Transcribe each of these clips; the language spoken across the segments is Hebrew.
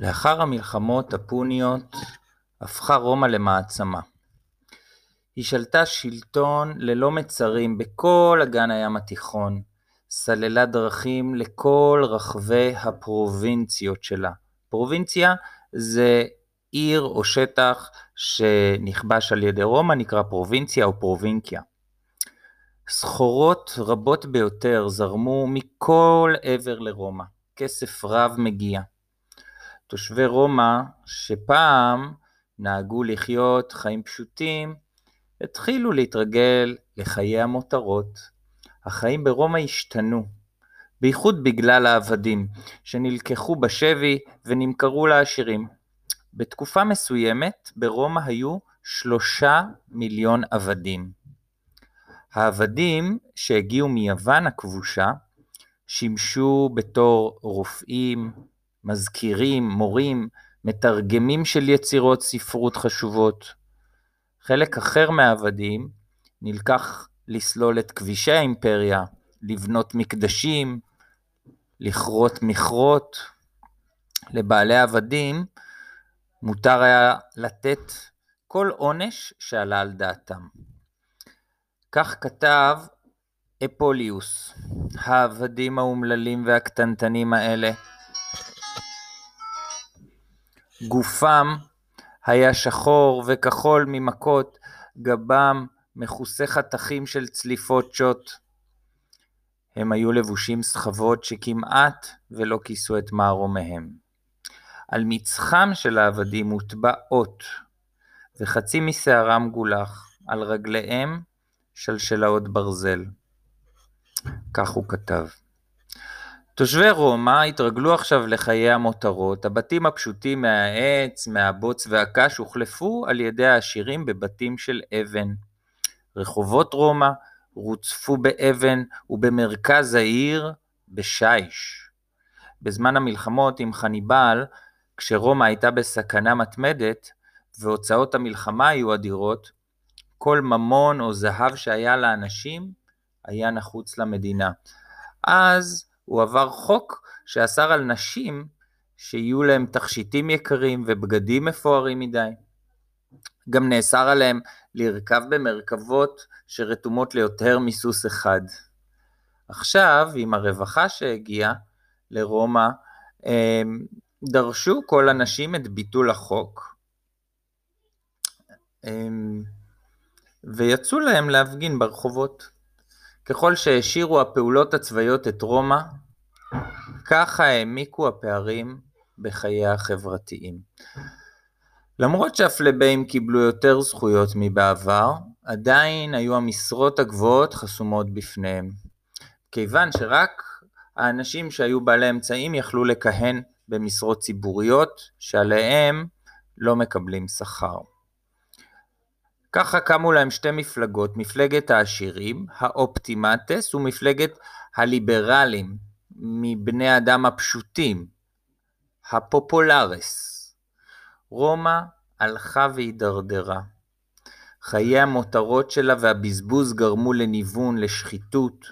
לאחר המלחמות הפוניות הפכה רומא למעצמה. היא שלטה שלטון ללא מצרים בכל אגן הים התיכון, סללה דרכים לכל רחבי הפרובינציות שלה. פרובינציה זה עיר או שטח שנכבש על ידי רומא, נקרא פרובינציה או פרובינקיה. סחורות רבות ביותר זרמו מכל עבר לרומא, כסף רב מגיע. תושבי רומא, שפעם נהגו לחיות חיים פשוטים, התחילו להתרגל לחיי המותרות. החיים ברומא השתנו, בייחוד בגלל העבדים, שנלקחו בשבי ונמכרו לעשירים. בתקופה מסוימת ברומא היו שלושה מיליון עבדים. העבדים שהגיעו מיוון הכבושה שימשו בתור רופאים, מזכירים, מורים, מתרגמים של יצירות ספרות חשובות. חלק אחר מהעבדים נלקח לסלול את כבישי האימפריה, לבנות מקדשים, לכרות מכרות. לבעלי עבדים מותר היה לתת כל עונש שעלה על דעתם. כך כתב אפוליוס, העבדים האומללים והקטנטנים האלה, גופם היה שחור וכחול ממכות, גבם מכוסה חתכים של צליפות שוט. הם היו לבושים סחבות שכמעט ולא כיסו את מערומיהם. על מצחם של העבדים הוטבע אות, וחצי משערם גולח, על רגליהם שלשלאות ברזל. כך הוא כתב. תושבי רומא התרגלו עכשיו לחיי המותרות, הבתים הפשוטים מהעץ, מהבוץ והקש הוחלפו על ידי העשירים בבתים של אבן. רחובות רומא רוצפו באבן ובמרכז העיר בשיש. בזמן המלחמות עם חניבל, כשרומא הייתה בסכנה מתמדת והוצאות המלחמה היו אדירות, כל ממון או זהב שהיה לאנשים היה נחוץ למדינה. אז הוא עבר חוק שאסר על נשים שיהיו להם תכשיטים יקרים ובגדים מפוארים מדי. גם נאסר עליהם לרכב במרכבות שרתומות ליותר מסוס אחד. עכשיו, עם הרווחה שהגיעה לרומא, דרשו כל הנשים את ביטול החוק, ויצאו להם להפגין ברחובות. ככל שהעשירו הפעולות הצבאיות את רומא, ככה העמיקו הפערים בחייה החברתיים. למרות שהפלבאים קיבלו יותר זכויות מבעבר, עדיין היו המשרות הגבוהות חסומות בפניהם. כיוון שרק האנשים שהיו בעלי אמצעים יכלו לכהן במשרות ציבוריות שעליהם לא מקבלים שכר. ככה קמו להם שתי מפלגות, מפלגת העשירים, האופטימטס, ומפלגת הליברלים, מבני אדם הפשוטים, הפופולרס. רומא הלכה והידרדרה. חיי המותרות שלה והבזבוז גרמו לניוון, לשחיתות.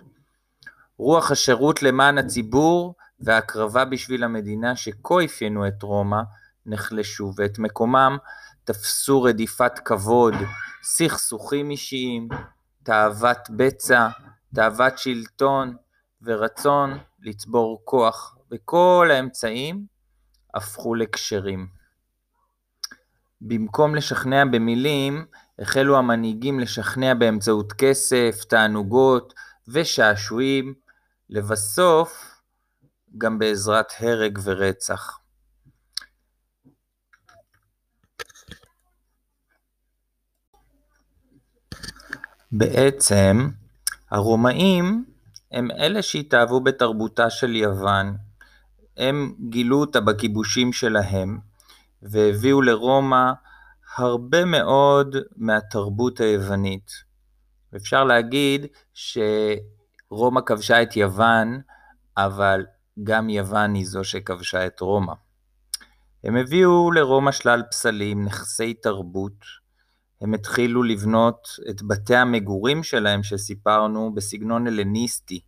רוח השירות למען הציבור וההקרבה בשביל המדינה שכה אפיינו את רומא נחלשו, ואת מקומם תפסו רדיפת כבוד, סכסוכים אישיים, תאוות בצע, תאוות שלטון ורצון לצבור כוח, וכל האמצעים הפכו לקשרים. במקום לשכנע במילים, החלו המנהיגים לשכנע באמצעות כסף, תענוגות ושעשועים, לבסוף גם בעזרת הרג ורצח. בעצם הרומאים הם אלה שהתאהבו בתרבותה של יוון, הם גילו אותה בכיבושים שלהם והביאו לרומא הרבה מאוד מהתרבות היוונית. אפשר להגיד שרומא כבשה את יוון, אבל גם יוון היא זו שכבשה את רומא. הם הביאו לרומא שלל פסלים, נכסי תרבות, הם התחילו לבנות את בתי המגורים שלהם שסיפרנו בסגנון הלניסטי,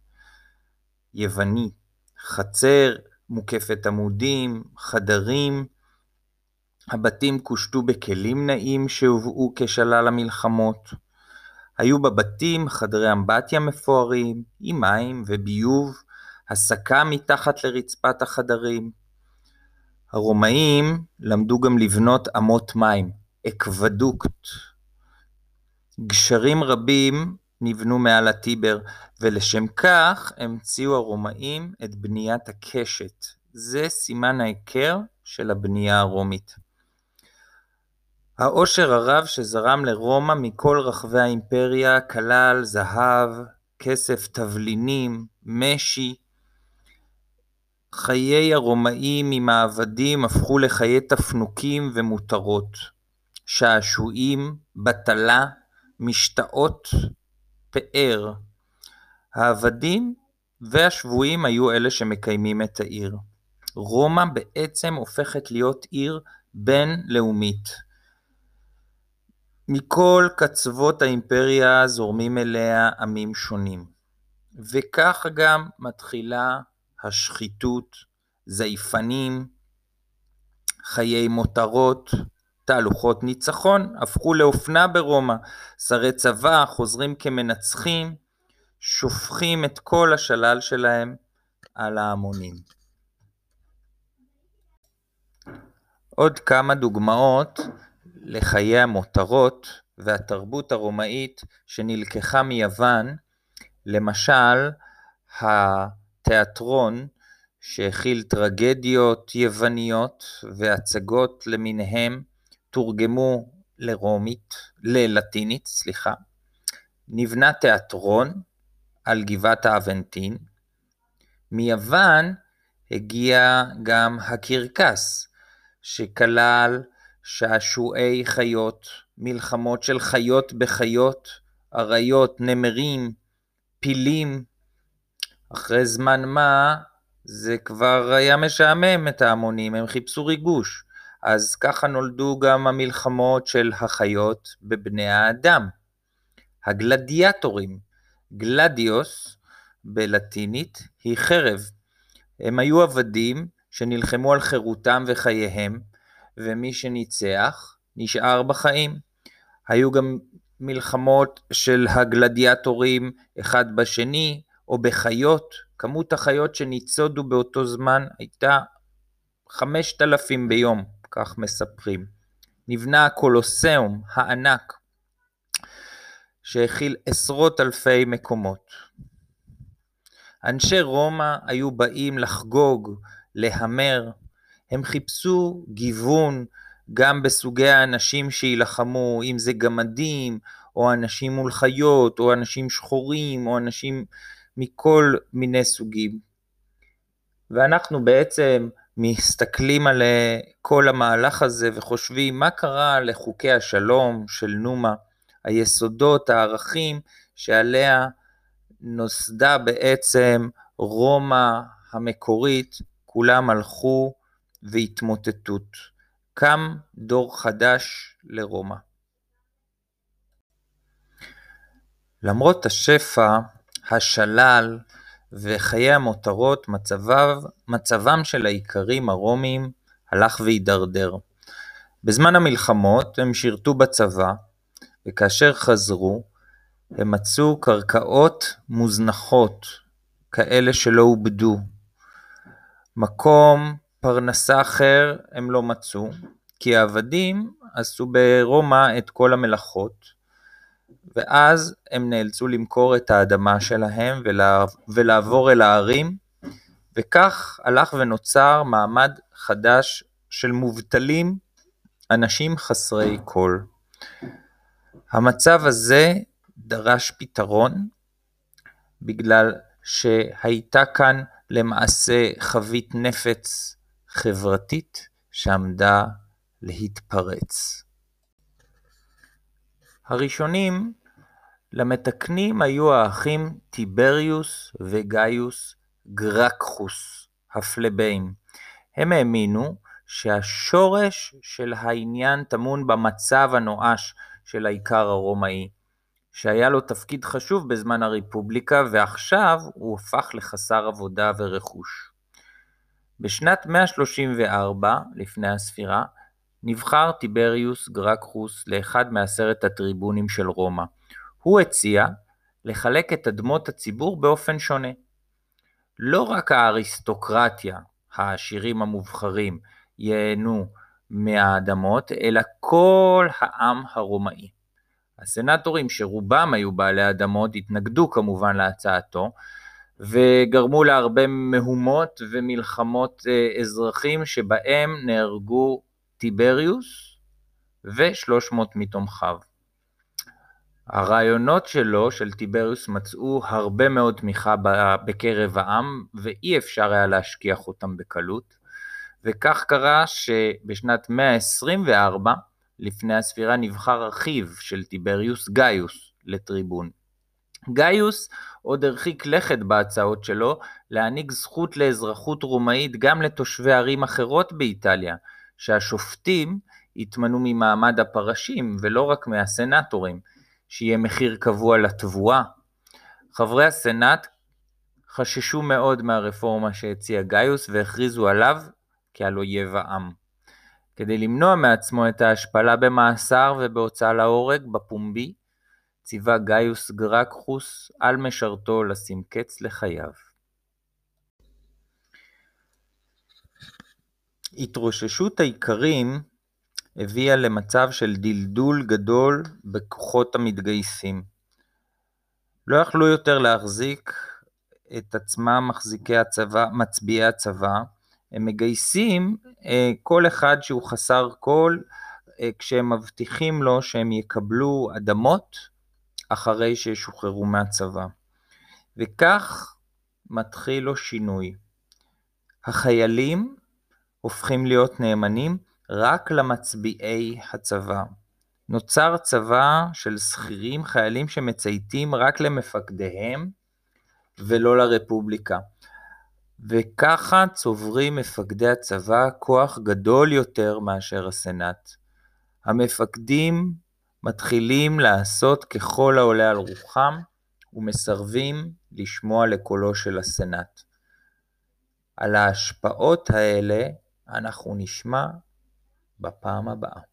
יווני, חצר מוקפת עמודים, חדרים. הבתים קושטו בכלים נעים שהובאו כשלל המלחמות. היו בבתים חדרי אמבטיה מפוארים, עם מים וביוב, הסקה מתחת לרצפת החדרים. הרומאים למדו גם לבנות אמות מים, אקוודוקט. גשרים רבים נבנו מעל הטיבר, ולשם כך המציאו הרומאים את בניית הקשת. זה סימן ההיכר של הבנייה הרומית. העושר הרב שזרם לרומא מכל רחבי האימפריה כלל זהב, כסף, תבלינים, משי. חיי הרומאים עם העבדים הפכו לחיי תפנוקים ומותרות. שעשועים, בטלה, משתאות, פאר. העבדים והשבויים היו אלה שמקיימים את העיר. רומא בעצם הופכת להיות עיר בינלאומית. מכל קצוות האימפריה זורמים אליה עמים שונים, וכך גם מתחילה השחיתות, זייפנים, חיי מותרות, תהלוכות ניצחון הפכו לאופנה ברומא, שרי צבא חוזרים כמנצחים, שופכים את כל השלל שלהם על ההמונים. עוד כמה דוגמאות לחיי המותרות והתרבות הרומאית שנלקחה מיוון, למשל התיאטרון שהכיל טרגדיות יווניות והצגות למיניהם תורגמו לרומית, ללטינית, סליחה. נבנה תיאטרון על גבעת האבנטין. מיוון הגיע גם הקרקס, שכלל שעשועי חיות, מלחמות של חיות בחיות, אריות, נמרים, פילים. אחרי זמן מה זה כבר היה משעמם את ההמונים, הם חיפשו ריגוש. אז ככה נולדו גם המלחמות של החיות בבני האדם. הגלדיאטורים, גלדיוס בלטינית היא חרב. הם היו עבדים שנלחמו על חירותם וחייהם, ומי שניצח נשאר בחיים. היו גם מלחמות של הגלדיאטורים אחד בשני, או בחיות. כמות החיות שניצודו באותו זמן הייתה חמשת אלפים ביום, כך מספרים. נבנה הקולוסיאום הענק, שהכיל עשרות אלפי מקומות. אנשי רומא היו באים לחגוג, להמר, הם חיפשו גיוון גם בסוגי האנשים שיילחמו, אם זה גמדים, או אנשים מול חיות, או אנשים שחורים, או אנשים מכל מיני סוגים. ואנחנו בעצם מסתכלים על כל המהלך הזה וחושבים מה קרה לחוקי השלום של נומה, היסודות, הערכים שעליה נוסדה בעצם רומא המקורית, כולם הלכו והתמוטטות. קם דור חדש לרומא. למרות השפע, השלל וחיי המותרות, מצבב, מצבם של האיכרים הרומיים הלך והידרדר. בזמן המלחמות הם שירתו בצבא, וכאשר חזרו, הם מצאו קרקעות מוזנחות, כאלה שלא עובדו. מקום פרנסה אחר הם לא מצאו, כי העבדים עשו ברומא את כל המלאכות, ואז הם נאלצו למכור את האדמה שלהם ולעבור אל הערים, וכך הלך ונוצר מעמד חדש של מובטלים, אנשים חסרי כל. המצב הזה דרש פתרון, בגלל שהייתה כאן למעשה חבית נפץ חברתית שעמדה להתפרץ. הראשונים למתקנים היו האחים טיבריוס וגאיוס גרקחוס, הפלבאים. הם האמינו שהשורש של העניין טמון במצב הנואש של האיכר הרומאי, שהיה לו תפקיד חשוב בזמן הרפובליקה ועכשיו הוא הפך לחסר עבודה ורכוש. בשנת 134 לפני הספירה נבחר טיבריוס גרקחוס לאחד מעשרת הטריבונים של רומא. הוא הציע לחלק את אדמות הציבור באופן שונה. לא רק האריסטוקרטיה, העשירים המובחרים, ייהנו מהאדמות, אלא כל העם הרומאי. הסנטורים, שרובם היו בעלי אדמות, התנגדו כמובן להצעתו, וגרמו להרבה מהומות ומלחמות אה, אזרחים שבהם נהרגו טיבריוס ו-300 מתומכיו. הרעיונות שלו, של טיבריוס, מצאו הרבה מאוד תמיכה בקרב העם, ואי אפשר היה להשכיח אותם בקלות. וכך קרה שבשנת 124 לפני הספירה נבחר אחיו של טיבריוס, גאיוס, לטריבון. גאיוס עוד הרחיק לכת בהצעות שלו להעניק זכות לאזרחות רומאית גם לתושבי ערים אחרות באיטליה, שהשופטים יתמנו ממעמד הפרשים ולא רק מהסנטורים, שיהיה מחיר קבוע לתבואה. חברי הסנאט חששו מאוד מהרפורמה שהציע גאיוס והכריזו עליו כעל אויב העם. כדי למנוע מעצמו את ההשפלה במאסר ובהוצאה להורג בפומבי, ציווה גאיוס גרקחוס על משרתו לשים קץ לחייו. התרוששות האיכרים הביאה למצב של דלדול גדול בכוחות המתגייסים. לא יכלו יותר להחזיק את עצמם מחזיקי הצבא, מצביעי הצבא, הם מגייסים אה, כל אחד שהוא חסר כל, אה, כשהם מבטיחים לו שהם יקבלו אדמות אחרי שישוחררו מהצבא. וכך מתחיל לו שינוי. החיילים הופכים להיות נאמנים רק למצביעי הצבא. נוצר צבא של שכירים, חיילים שמצייתים רק למפקדיהם ולא לרפובליקה. וככה צוברים מפקדי הצבא כוח גדול יותר מאשר הסנאט. המפקדים מתחילים לעשות ככל העולה על רוחם ומסרבים לשמוע לקולו של הסנאט. על ההשפעות האלה אנחנו נשמע בפעם הבאה.